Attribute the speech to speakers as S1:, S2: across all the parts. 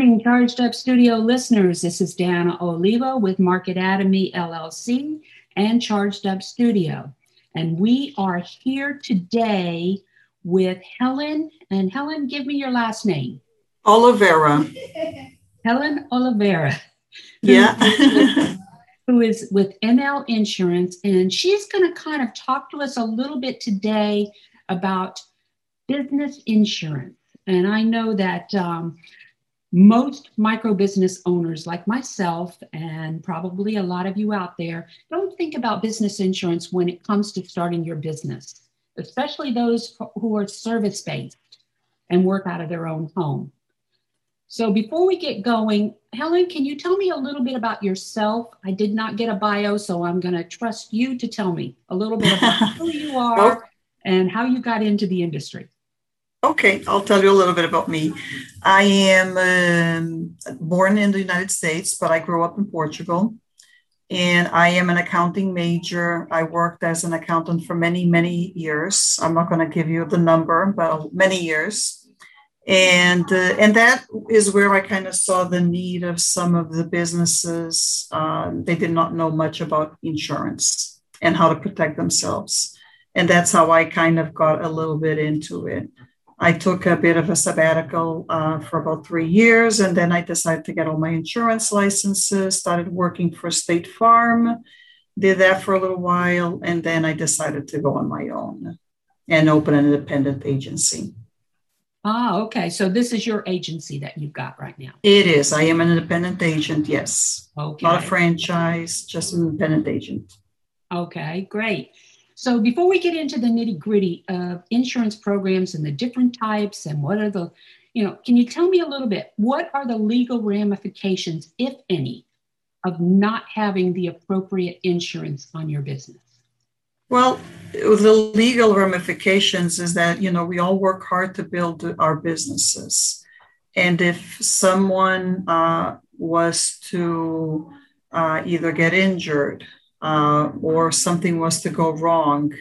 S1: Morning, Charged Up Studio listeners. This is Dana Olivo with Marketatomy LLC and Charged Up Studio. And we are here today with Helen. And Helen, give me your last name.
S2: Oliveira.
S1: Helen Oliveira.
S2: Yeah.
S1: who is with NL Insurance. And she's going to kind of talk to us a little bit today about business insurance. And I know that um, most micro business owners, like myself, and probably a lot of you out there, don't think about business insurance when it comes to starting your business, especially those who are service based and work out of their own home. So before we get going, Helen, can you tell me a little bit about yourself? I did not get a bio, so I'm going to trust you to tell me a little bit about who you are and how you got into the industry.
S2: Okay, I'll tell you a little bit about me. I am um, born in the United States, but I grew up in Portugal. And I am an accounting major. I worked as an accountant for many, many years. I'm not going to give you the number, but many years. And uh, and that is where I kind of saw the need of some of the businesses. Uh, they did not know much about insurance and how to protect themselves, and that's how I kind of got a little bit into it. I took a bit of a sabbatical uh, for about three years, and then I decided to get all my insurance licenses, started working for State Farm, did that for a little while, and then I decided to go on my own and open an independent agency.
S1: Ah, okay. So this is your agency that you've got right now.
S2: It is. I am an independent agent, yes.
S1: Okay.
S2: Not a franchise, just an independent agent.
S1: Okay, great. So before we get into the nitty gritty of insurance programs and the different types and what are the, you know, can you tell me a little bit? What are the legal ramifications, if any, of not having the appropriate insurance on your business?
S2: Well, the legal ramifications is that, you know, we all work hard to build our businesses. And if someone uh, was to uh, either get injured uh, or something was to go wrong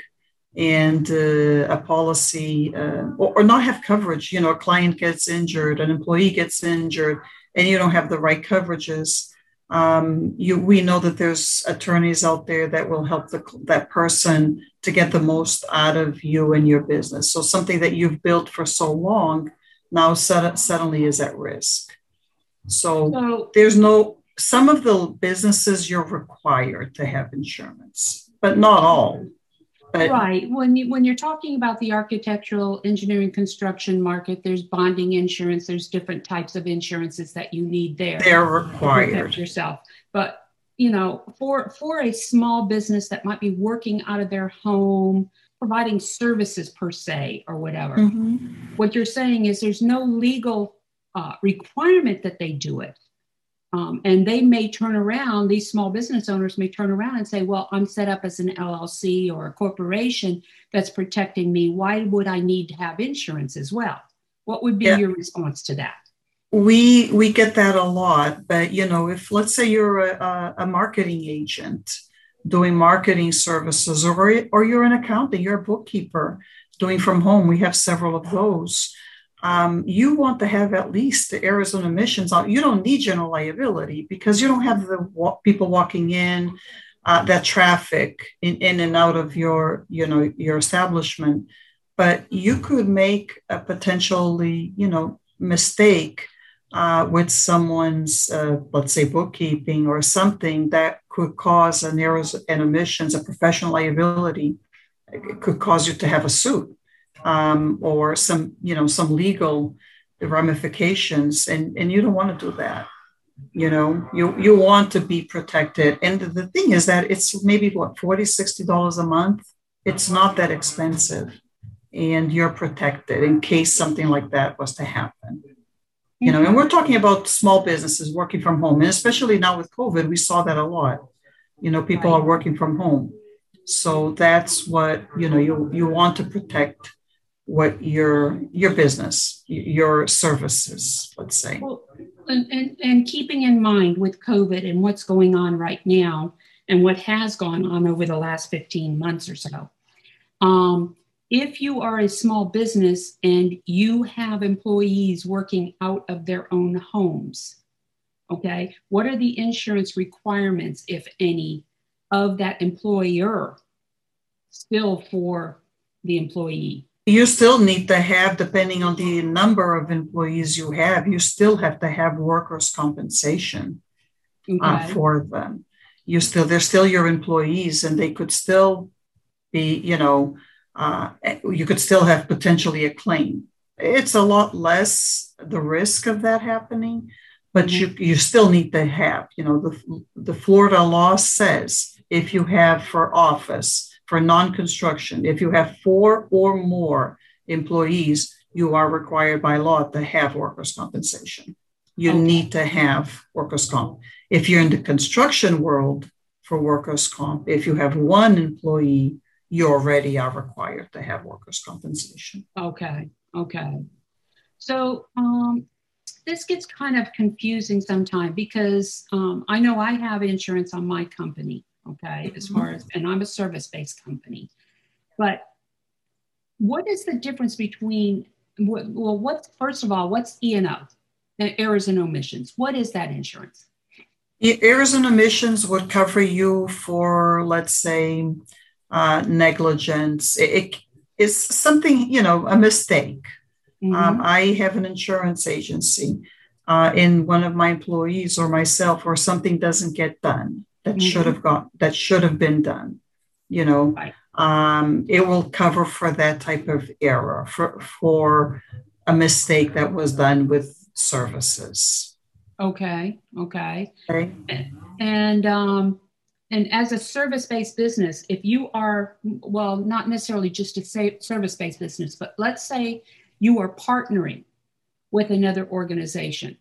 S2: and uh, a policy uh, or, or, not have coverage you know a client gets injured an employee gets injured and you don't have the right coverages um, you, we know that there's attorneys out there that will help the, that person to get the most out of you and your business. So something that you've built for so long now suddenly is at risk. So, so there's no some of the businesses you're required to have insurance, but not all.
S1: But right. When you when you're talking about the architectural, engineering, construction market, there's bonding insurance. There's different types of insurances that you need there.
S2: They're required. To
S1: protect yourself, but you know, for for a small business that might be working out of their home, providing services per se or whatever, mm-hmm. what you're saying is there's no legal uh, requirement that they do it um, and they may turn around, these small business owners may turn around and say, Well, I'm set up as an LLC or a corporation that's protecting me. Why would I need to have insurance as well? What would be yeah. your response to that?
S2: We we get that a lot, but you know, if let's say you're a, a marketing agent doing marketing services, or or you're an accountant, you're a bookkeeper doing from home. We have several of those um, you want to have at least the errors and omissions on. You don't need general liability because you don't have the wa- people walking in, uh, that traffic in, in and out of your, you know, your establishment. But you could make a potentially, you know, mistake uh, with someone's, uh, let's say, bookkeeping or something that could cause an errors and omissions, a professional liability. It could cause you to have a suit um, or some you know some legal ramifications and and you don't want to do that. You know you you want to be protected. And the thing is that it's maybe what 40 60 dollars a month? It's not that expensive and you're protected in case something like that was to happen. You know and we're talking about small businesses working from home and especially now with covid we saw that a lot. You know people are working from home. So that's what you know you you want to protect what your your business your services let's say well,
S1: and, and, and keeping in mind with covid and what's going on right now and what has gone on over the last 15 months or so um, if you are a small business and you have employees working out of their own homes, okay, what are the insurance requirements, if any, of that employer still for the employee?
S2: You still need to have, depending on the number of employees you have, you still have to have workers' compensation uh, okay. uh, for them. You still, they're still your employees, and they could still be, you know, uh, you could still have potentially a claim. It's a lot less the risk of that happening, but mm-hmm. you, you still need to have, you know, the, the Florida law says if you have for office, for non construction, if you have four or more employees, you are required by law to have workers' compensation. You okay. need to have workers' comp. If you're in the construction world for workers' comp, if you have one employee, you already are required to have workers' compensation.
S1: Okay, okay. So um, this gets kind of confusing sometimes because um, I know I have insurance on my company, okay, mm-hmm. as far as, and I'm a service based company. But what is the difference between, well, what's, first of all, what's E&O, errors and omissions? What is that insurance?
S2: Errors and omissions would cover you for, let's say, uh, negligence. It, it is something, you know, a mistake. Mm-hmm. Um, I have an insurance agency. Uh, in one of my employees or myself, or something doesn't get done that mm-hmm. should have got that should have been done. You know, right. um, it will cover for that type of error for for a mistake that was done with services.
S1: Okay. Okay. okay. And um, and as a service-based business if you are well not necessarily just a service-based business but let's say you are partnering with another organization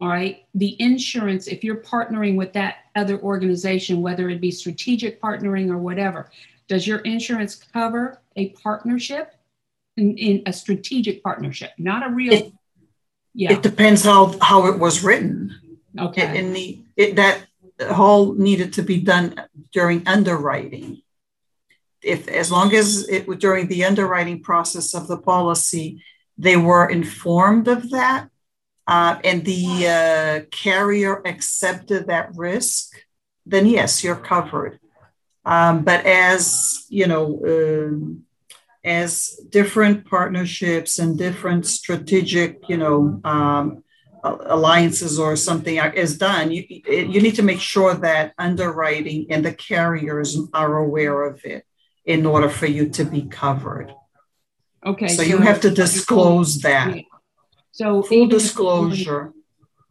S1: all right? The insurance if you're partnering with that other organization whether it be strategic partnering or whatever does your insurance cover a partnership in, in a strategic partnership not a real
S2: it, yeah. it depends how how it was written.
S1: Okay.
S2: In the it, that whole needed to be done during underwriting. If as long as it during the underwriting process of the policy, they were informed of that, uh, and the uh, carrier accepted that risk, then yes, you're covered. Um, but as you know, um, as different partnerships and different strategic, you know, um, alliances or something is done, you, you need to make sure that underwriting and the carriers are aware of it in order for you to be covered.
S1: Okay.
S2: So, so you have to disclose that.
S1: So
S2: full disclosure.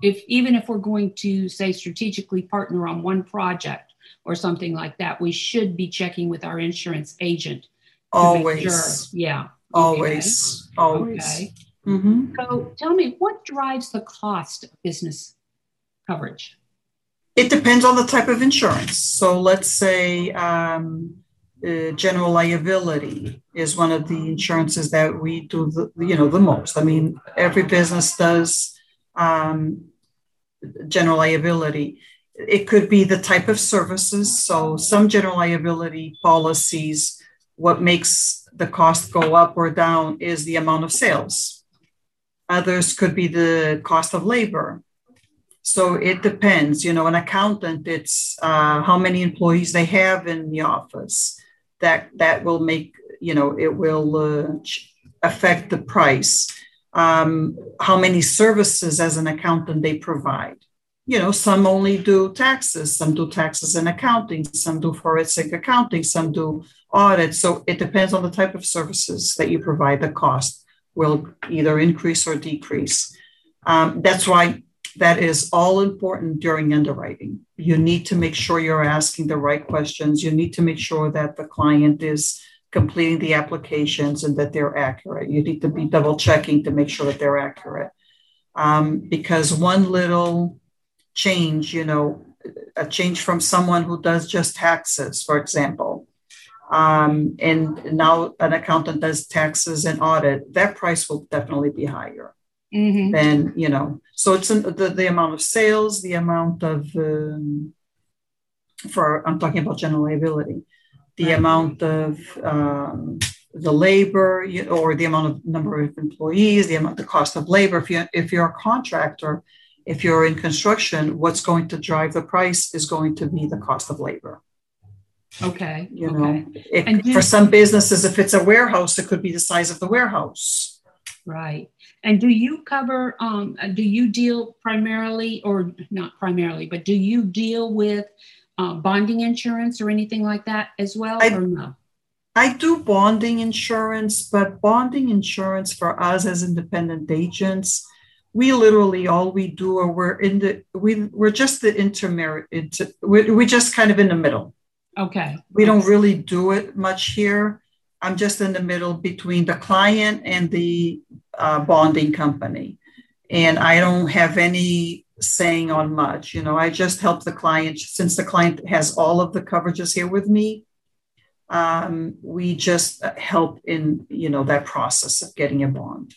S1: If, if even if we're going to say strategically partner on one project or something like that, we should be checking with our insurance agent.
S2: Always. Sure.
S1: Yeah.
S2: Always. Okay. Always. Okay.
S1: Mm-hmm. So tell me, what drives the cost of business coverage?
S2: It depends on the type of insurance. So let's say um, uh, general liability is one of the insurances that we do the you know the most. I mean, every business does um, general liability. It could be the type of services. So some general liability policies, what makes the cost go up or down is the amount of sales Others could be the cost of labor. So it depends. You know, an accountant, it's uh, how many employees they have in the office. That that will make you know it will uh, affect the price. Um, how many services as an accountant they provide. You know, some only do taxes, some do taxes and accounting, some do forensic accounting, some do audit. So it depends on the type of services that you provide, the cost will either increase or decrease. Um, that's why that is all important during underwriting. You need to make sure you're asking the right questions. You need to make sure that the client is completing the applications and that they're accurate. You need to be double checking to make sure that they're accurate. Um, because one little change, you know, a change from someone who does just taxes, for example, um, and now an accountant does taxes and audit, that price will definitely be higher mm-hmm. than, you know, so it's an, the, the amount of sales, the amount of, um, for, I'm talking about general liability, the right. amount of um, the labor or the amount of number of employees, the amount, the cost of labor. If you if you're a contractor, if you're in construction, what's going to drive the price is going to be the cost of labor.
S1: Okay.
S2: You
S1: okay.
S2: know, it, for some businesses, if it's a warehouse, it could be the size of the warehouse.
S1: Right. And do you cover? Um, do you deal primarily, or not primarily, but do you deal with uh, bonding insurance or anything like that as well, I, or no?
S2: I do bonding insurance, but bonding insurance for us as independent agents, we literally all we do are we're in the we we're just the intermediate. Inter, we're, we're just kind of in the middle.
S1: Okay.
S2: We don't really do it much here. I'm just in the middle between the client and the uh, bonding company, and I don't have any saying on much. You know, I just help the client since the client has all of the coverages here with me um, we just help in you know that process of getting a bond.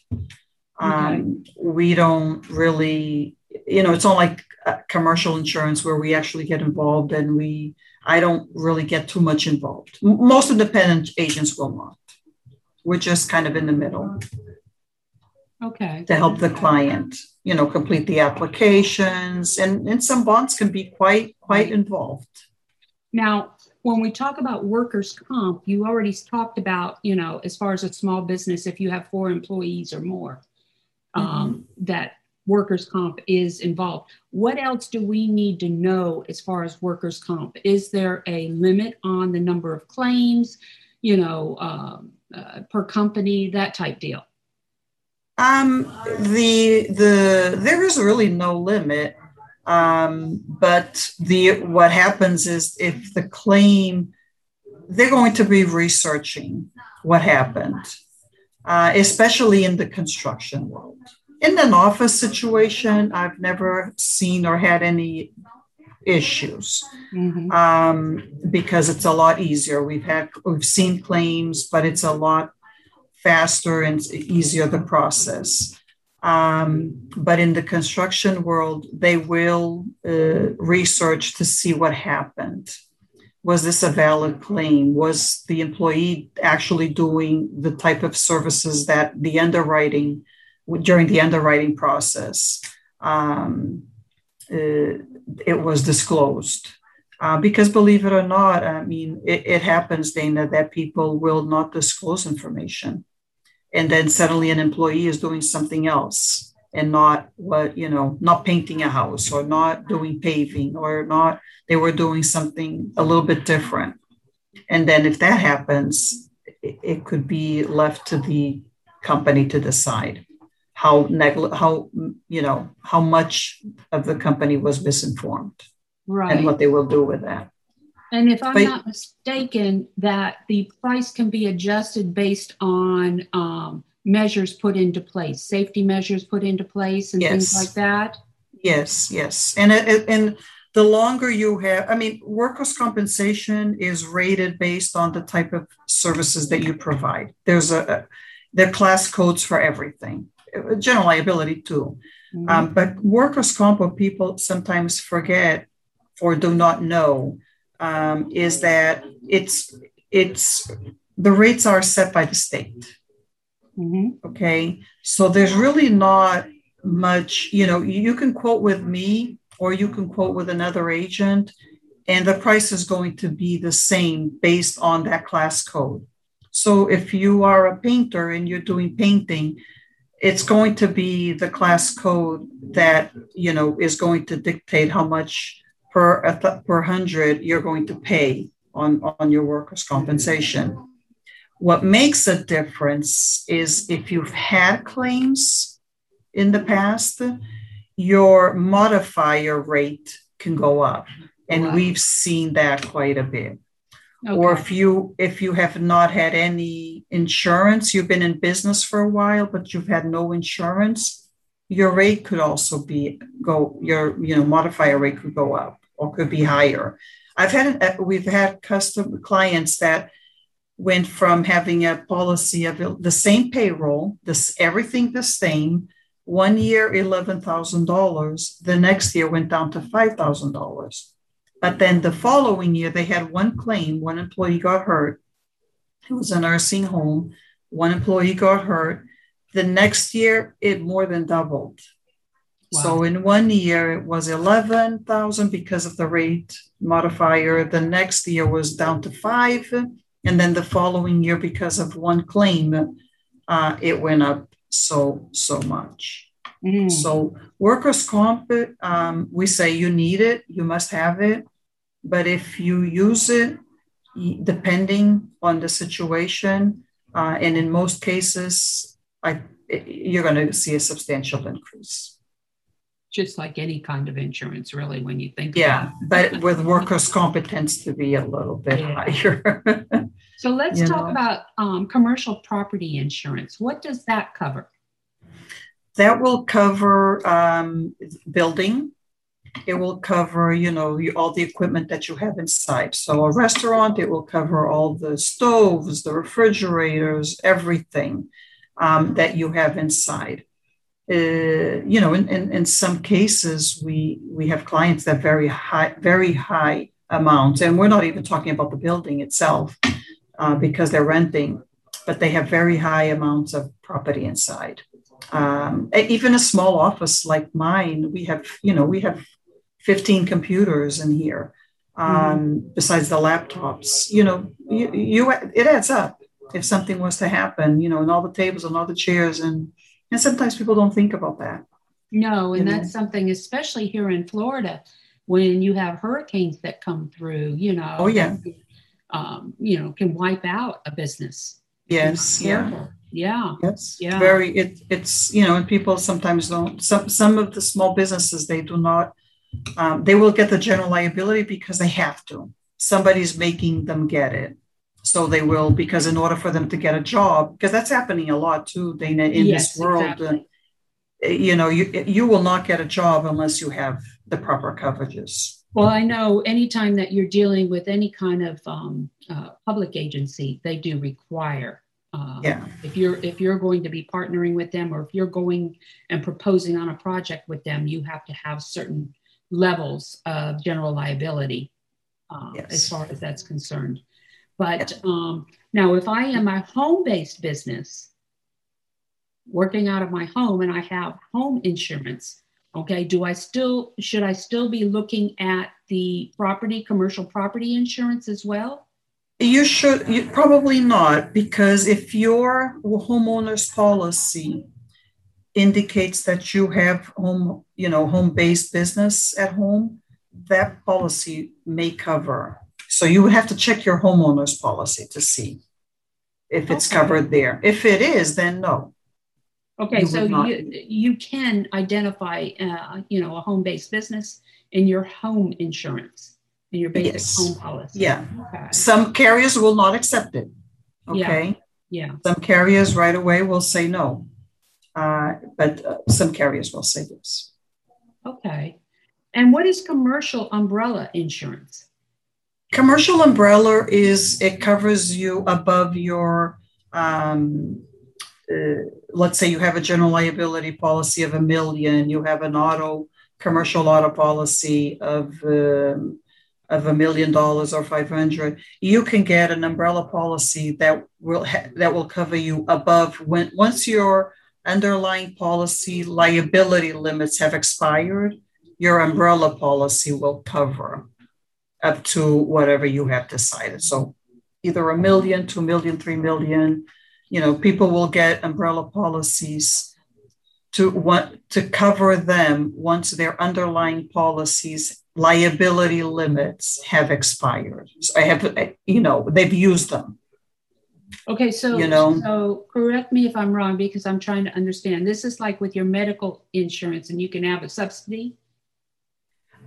S2: Um, okay. We don't really, you know, it's not like commercial insurance where we actually get involved, and we I don't really get too much involved. Most independent agents will not. We're just kind of in the middle.
S1: Okay.
S2: To help the client, you know, complete the applications, and and some bonds can be quite quite involved.
S1: Now, when we talk about workers' comp, you already talked about, you know, as far as a small business, if you have four employees or more, um, mm-hmm. that workers' comp is involved. What else do we need to know as far as workers' comp? Is there a limit on the number of claims, you know, um, uh, per company, that type deal?
S2: Um, the the there is really no limit. Um, but the what happens is if the claim, they're going to be researching what happened, uh, especially in the construction world. In an office situation, I've never seen or had any issues mm-hmm. um, because it's a lot easier. We've had we've seen claims, but it's a lot faster and easier the process. Um, but in the construction world, they will uh, research to see what happened. Was this a valid claim? Was the employee actually doing the type of services that the underwriting, during the underwriting process, um, uh, it was disclosed? Uh, because believe it or not, I mean, it, it happens, Dana, that people will not disclose information. And then suddenly an employee is doing something else and not what you know not painting a house or not doing paving or not they were doing something a little bit different. And then if that happens it, it could be left to the company to decide how negli- how you know how much of the company was misinformed
S1: right
S2: and what they will do with that
S1: and if I'm but, not mistaken, that the price can be adjusted based on um, measures put into place, safety measures put into place, and yes. things like that.
S2: Yes, yes, and and the longer you have, I mean, workers' compensation is rated based on the type of services that you provide. There's a, a there are class codes for everything, general liability too. Mm-hmm. Um, but workers' comp, what people sometimes forget or do not know um, is that it's it's the rates are set by the state. Mm-hmm. Okay, so there's really not much. You know, you can quote with me or you can quote with another agent, and the price is going to be the same based on that class code. So if you are a painter and you're doing painting, it's going to be the class code that you know is going to dictate how much per per hundred you're going to pay on on your workers' compensation. What makes a difference is if you've had claims in the past, your modifier rate can go up, and wow. we've seen that quite a bit. Okay. Or if you if you have not had any insurance, you've been in business for a while, but you've had no insurance, your rate could also be go your you know modifier rate could go up or could be higher. I've had uh, we've had custom clients that went from having a policy of the same payroll, this everything the same. One year, eleven thousand dollars. The next year went down to five thousand dollars. But then the following year, they had one claim. One employee got hurt. It was a nursing home. One employee got hurt. The next year, it more than doubled. Wow. So in one year, it was 11,000 because of the rate modifier. The next year was down to five. And then the following year, because of one claim, uh, it went up so, so much. Mm. So workers' comp, um, we say you need it, you must have it. But if you use it, depending on the situation, uh, and in most cases, I, you're going to see a substantial increase.
S1: Just like any kind of insurance, really, when you think.
S2: Yeah, but with workers' competence to be a little bit yeah. higher.
S1: so let's you talk know? about um, commercial property insurance. What does that cover?
S2: That will cover um, building. It will cover, you know, all the equipment that you have inside. So a restaurant, it will cover all the stoves, the refrigerators, everything um, that you have inside. Uh, you know, in, in, in some cases, we we have clients that very high, very high amounts, and we're not even talking about the building itself uh, because they're renting, but they have very high amounts of property inside um, even a small office like mine, we have, you know, we have 15 computers in here, um, mm-hmm. besides the laptops. You know, you, you it adds up if something was to happen, you know, and all the tables and all the chairs, and and sometimes people don't think about that.
S1: No, and that's know? something, especially here in Florida, when you have hurricanes that come through. You know,
S2: oh yeah,
S1: um, you know, can wipe out a business.
S2: Yes, yeah.
S1: Yeah.
S2: Yes. Yeah. Very. It, it's you know, and people sometimes don't. Some some of the small businesses they do not. Um, they will get the general liability because they have to. Somebody's making them get it, so they will because in order for them to get a job, because that's happening a lot too, Dana, in yes, this world. Exactly. Uh, you know, you you will not get a job unless you have the proper coverages.
S1: Well, I know anytime that you're dealing with any kind of um, uh, public agency, they do require uh,
S2: yeah.
S1: If you're if you're going to be partnering with them, or if you're going and proposing on a project with them, you have to have certain levels of general liability uh, yes. as far as that's concerned. But um, now, if I am a home-based business working out of my home and I have home insurance, okay, do I still should I still be looking at the property commercial property insurance as well?
S2: You should you, probably not, because if your homeowner's policy indicates that you have home, you know, home-based business at home, that policy may cover. So you would have to check your homeowner's policy to see if it's okay. covered there. If it is, then no.
S1: Okay, you so you you can identify, uh, you know, a home-based business in your home insurance in your basic yes. home policy.
S2: Yeah. Okay. Some carriers will not accept it.
S1: Okay. Yeah. yeah.
S2: Some carriers right away will say no, uh, but uh, some carriers will say yes.
S1: Okay. And what is commercial umbrella insurance?
S2: Commercial umbrella is it covers you above your um, uh, let's say you have a general liability policy of a million, you have an auto commercial auto policy of um, of a million dollars or 500 you can get an umbrella policy that will ha- that will cover you above when once your underlying policy liability limits have expired your umbrella policy will cover up to whatever you have decided so either a million two million three million you know people will get umbrella policies to want to cover them once their underlying policies liability limits have expired. So I have, you know, they've used them.
S1: Okay, so you know, so correct me if I'm wrong because I'm trying to understand. This is like with your medical insurance, and you can have a subsidy.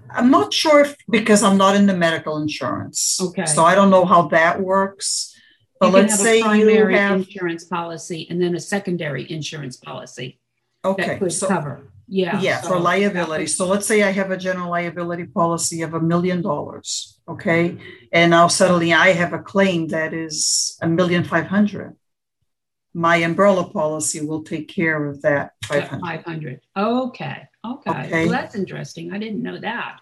S2: I'm not sure if because I'm not in the medical insurance.
S1: Okay.
S2: So I don't know how that works. But let's say you have
S1: insurance policy and then a secondary insurance policy.
S2: Okay.
S1: That could so, cover. Yeah.
S2: Yeah, so for liability. So let's say I have a general liability policy of a million dollars. Okay. And now suddenly I have a claim that is a million five hundred. My umbrella policy will take care of that 500.
S1: 500. Okay. Okay. okay. Well, that's interesting. I didn't know that.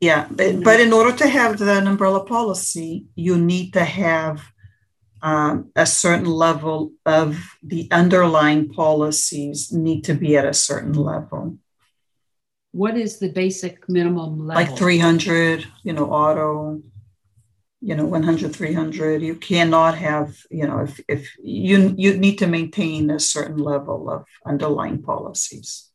S2: Yeah, but, but in order to have an umbrella policy, you need to have um, a certain level of the underlying policies need to be at a certain level.
S1: What is the basic minimum level?
S2: Like 300, you know, auto, you know, 100, 300. You cannot have, you know, if, if you, you need to maintain a certain level of underlying policies.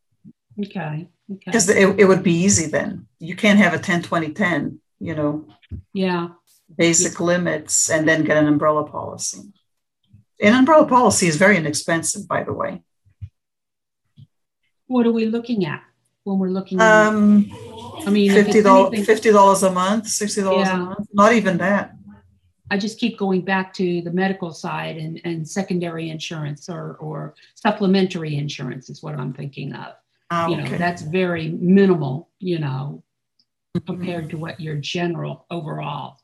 S1: Okay.
S2: Because okay. it, it would be easy then. You can't have a 10, 20, 10, you know.
S1: Yeah.
S2: Basic yeah. limits and then get an umbrella policy. An umbrella policy is very inexpensive, by the way.
S1: What are we looking at when we're looking
S2: at? Um, I mean, $50, $50 a month, $60 yeah. a month, not even that.
S1: I just keep going back to the medical side and, and secondary insurance or, or supplementary insurance is what I'm thinking of. Oh, you know, okay. that's very minimal, you know, mm-hmm. compared to what your general overall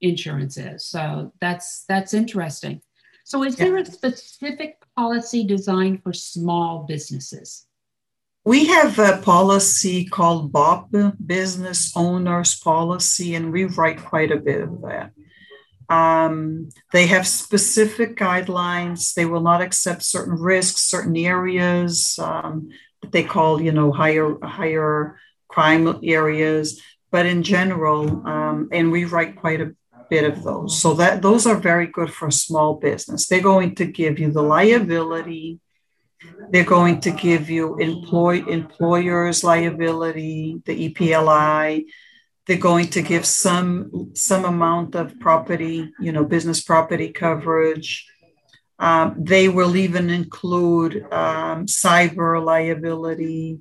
S1: insurance is. So that's that's interesting. So is yeah. there a specific policy designed for small businesses?
S2: We have a policy called BOP, Business Owners Policy, and we write quite a bit of that. Um, they have specific guidelines. They will not accept certain risks, certain areas. Um, that they call, you know, higher higher crime areas. But in general, um, and we write quite a bit of those. So that those are very good for small business. They're going to give you the liability. They're going to give you employ employers liability, the EPLI. They're going to give some some amount of property, you know, business property coverage. Um, they will even include um, cyber liability.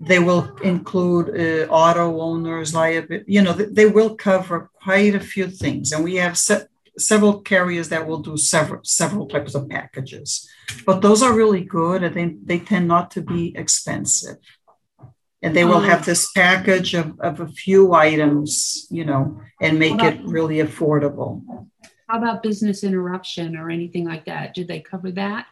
S2: They will include uh, auto owners liability. You know, they will cover quite a few things, and we have se- several carriers that will do several several types of packages. But those are really good, and they, they tend not to be expensive. And they will have um, this package of, of a few items, you know, and make it really affordable.
S1: How about business interruption or anything like that? Do they cover that?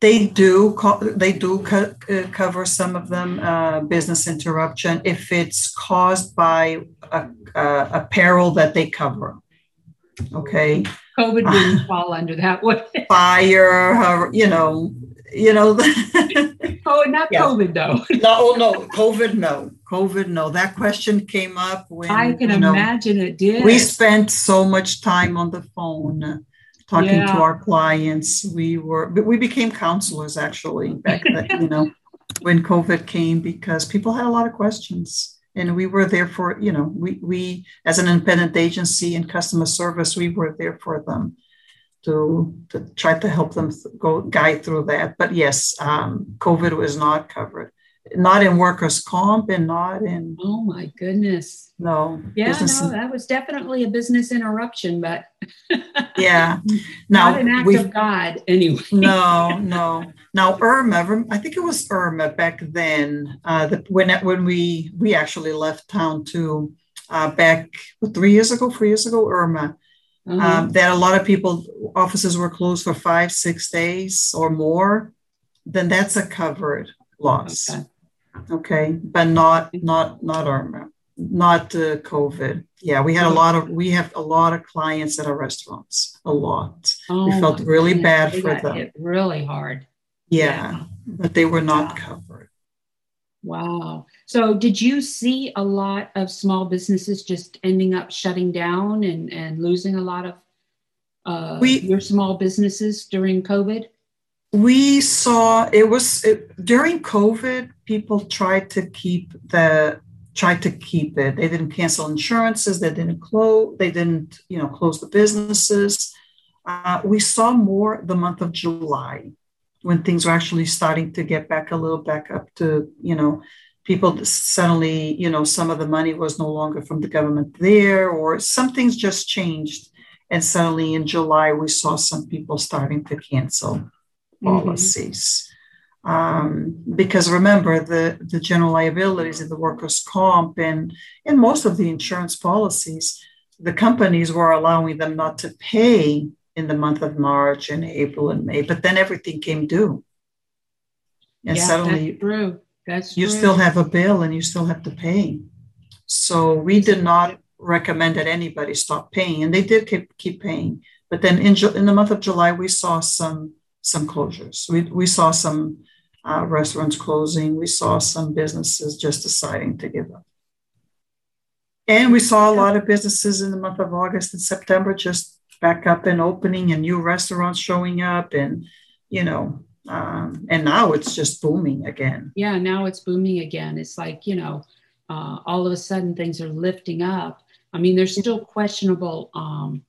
S2: They do. They do co- uh, cover some of them. Uh, business interruption if it's caused by a, a, a peril that they cover. Okay.
S1: COVID wouldn't fall under that one.
S2: Fire, you know, you know.
S1: oh, not yeah. COVID though.
S2: no, oh, no, COVID, no. COVID, no. That question came up when
S1: I can imagine know, it did.
S2: We spent so much time on the phone talking yeah. to our clients. We were, we became counselors actually back then, you know, when COVID came because people had a lot of questions and we were there for, you know, we, we as an independent agency and customer service, we were there for them to, to try to help them go guide through that. But yes, um, COVID was not covered, not in workers' comp and not in.
S1: Oh my goodness.
S2: No.
S1: Yeah, no, that was definitely a business interruption, but.
S2: yeah.
S1: Now, not an act of God, anyway.
S2: no, no. Now Irma, I think it was Irma back then. Uh, the, when when we we actually left town too, uh, back three years ago, four years ago, Irma mm-hmm. um, that a lot of people offices were closed for five, six days or more, then that's a covered loss. Okay, okay? but not not not Irma, not uh, COVID. Yeah, we had a lot of we have a lot of clients at our restaurants. A lot. Oh, we felt really goodness. bad they for them.
S1: really hard.
S2: Yeah, yeah, but they were not covered.
S1: Wow. So, did you see a lot of small businesses just ending up shutting down and, and losing a lot of uh, we, your small businesses during COVID?
S2: We saw it was it, during COVID, people tried to keep the tried to keep it. They didn't cancel insurances. They didn't close. They didn't, you know, close the businesses. Uh, we saw more the month of July when things were actually starting to get back a little back up to, you know, people suddenly, you know, some of the money was no longer from the government there, or some things just changed. And suddenly in July, we saw some people starting to cancel mm-hmm. policies. Um, because remember, the, the general liabilities of the workers' comp and, and most of the insurance policies, the companies were allowing them not to pay in the month of March and April and May, but then everything came due. And
S1: yeah,
S2: suddenly
S1: that's true. That's
S2: you
S1: true.
S2: still have a bill and you still have to pay. So we did not recommend that anybody stop paying, and they did keep, keep paying. But then in, in the month of July, we saw some some closures. We, we saw some uh, restaurants closing. We saw some businesses just deciding to give up. And we saw a lot of businesses in the month of August and September just back up and opening and new restaurants showing up and, you know, um, and now it's just booming again.
S1: Yeah, now it's booming again. It's like, you know, uh, all of a sudden things are lifting up. I mean, there's still questionable um,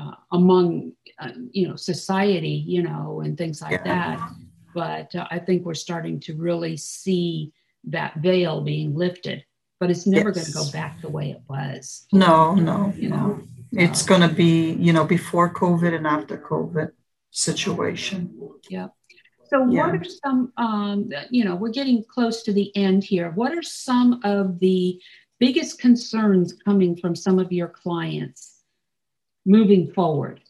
S1: uh, among, uh, you know, society, you know, and things like yeah. that. But uh, I think we're starting to really see that veil being lifted but it's never yes. going to go back the way it was.
S2: No, no, you know, it's going to be, you know, before COVID and after COVID situation.
S1: Yeah. So, yeah. what are some, um, you know, we're getting close to the end here. What are some of the biggest concerns coming from some of your clients moving forward?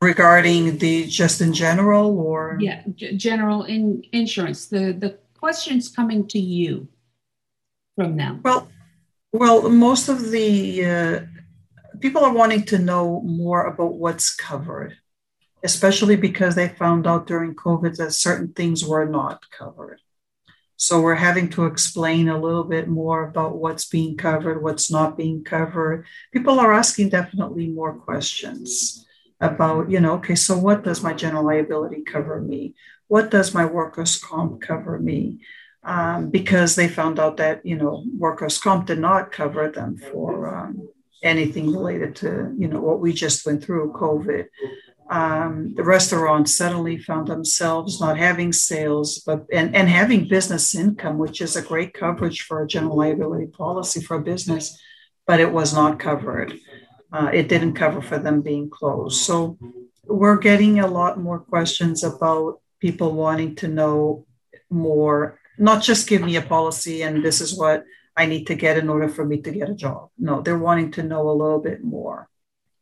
S2: Regarding the just in general or?
S1: Yeah, g- general in insurance. The, the questions coming to you from them?
S2: Well, well, most of the uh, people are wanting to know more about what's covered, especially because they found out during COVID that certain things were not covered. So we're having to explain a little bit more about what's being covered, what's not being covered. People are asking definitely more questions about, you know, okay, so what does my general liability cover me? What does my workers' comp cover me? um, because they found out that you know workers' comp did not cover them for um, anything related to you know what we just went through, COVID. Um, the restaurants suddenly found themselves not having sales, but and, and having business income, which is a great coverage for a general liability policy for a business, but it was not covered. Uh, it didn't cover for them being closed. So we're getting a lot more questions about people wanting to know more not just give me a policy and this is what I need to get in order for me to get a job. No, they're wanting to know a little bit more.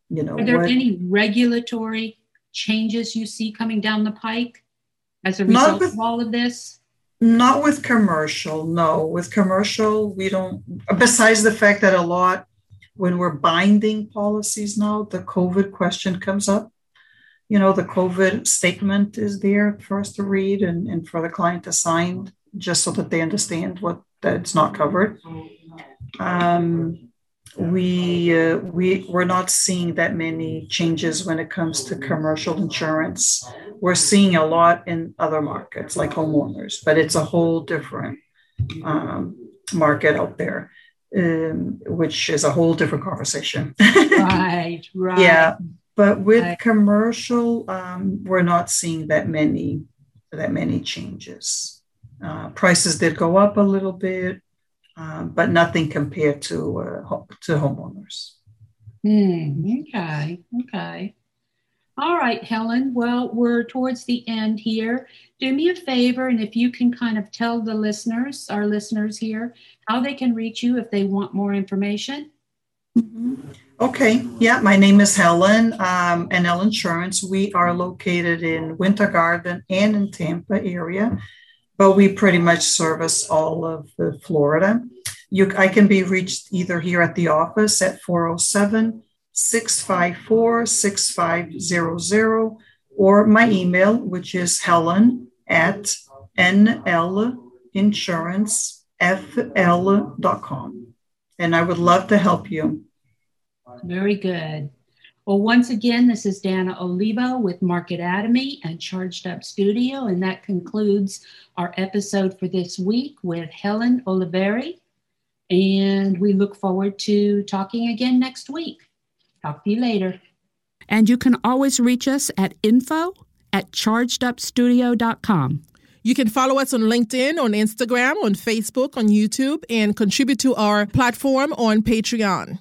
S2: You know,
S1: are there what, any regulatory changes you see coming down the pike as a result with, of all of this?
S2: Not with commercial, no. With commercial, we don't, besides the fact that a lot, when we're binding policies now, the COVID question comes up. You know, the COVID statement is there for us to read and, and for the client to sign just so that they understand what that it's not covered. Um, we uh, we we're not seeing that many changes when it comes to commercial insurance. We're seeing a lot in other markets like homeowners, but it's a whole different um, market out there, um, which is a whole different conversation.
S1: right, right.
S2: Yeah, but with right. commercial, um, we're not seeing that many that many changes. Uh, prices did go up a little bit, um, but nothing compared to uh, to homeowners.
S1: Mm, okay, okay. All right, Helen. Well, we're towards the end here. Do me a favor, and if you can kind of tell the listeners, our listeners here, how they can reach you if they want more information.
S2: Mm-hmm. Okay. Yeah, my name is Helen, um, NL Insurance. We are located in Winter Garden and in Tampa area but we pretty much service all of the Florida. You, I can be reached either here at the office at 407 654 6500 or my email, which is helen at nlinsurancefl.com. And I would love to help you.
S1: Very good. Well, once again, this is Dana Olivo with Marketatomy and Charged Up Studio, and that concludes our episode for this week with Helen Oliveri. And we look forward to talking again next week. Talk to you later.
S3: And you can always reach us at info at chargedupstudio.com.
S4: You can follow us on LinkedIn, on Instagram, on Facebook, on YouTube, and contribute to our platform on Patreon.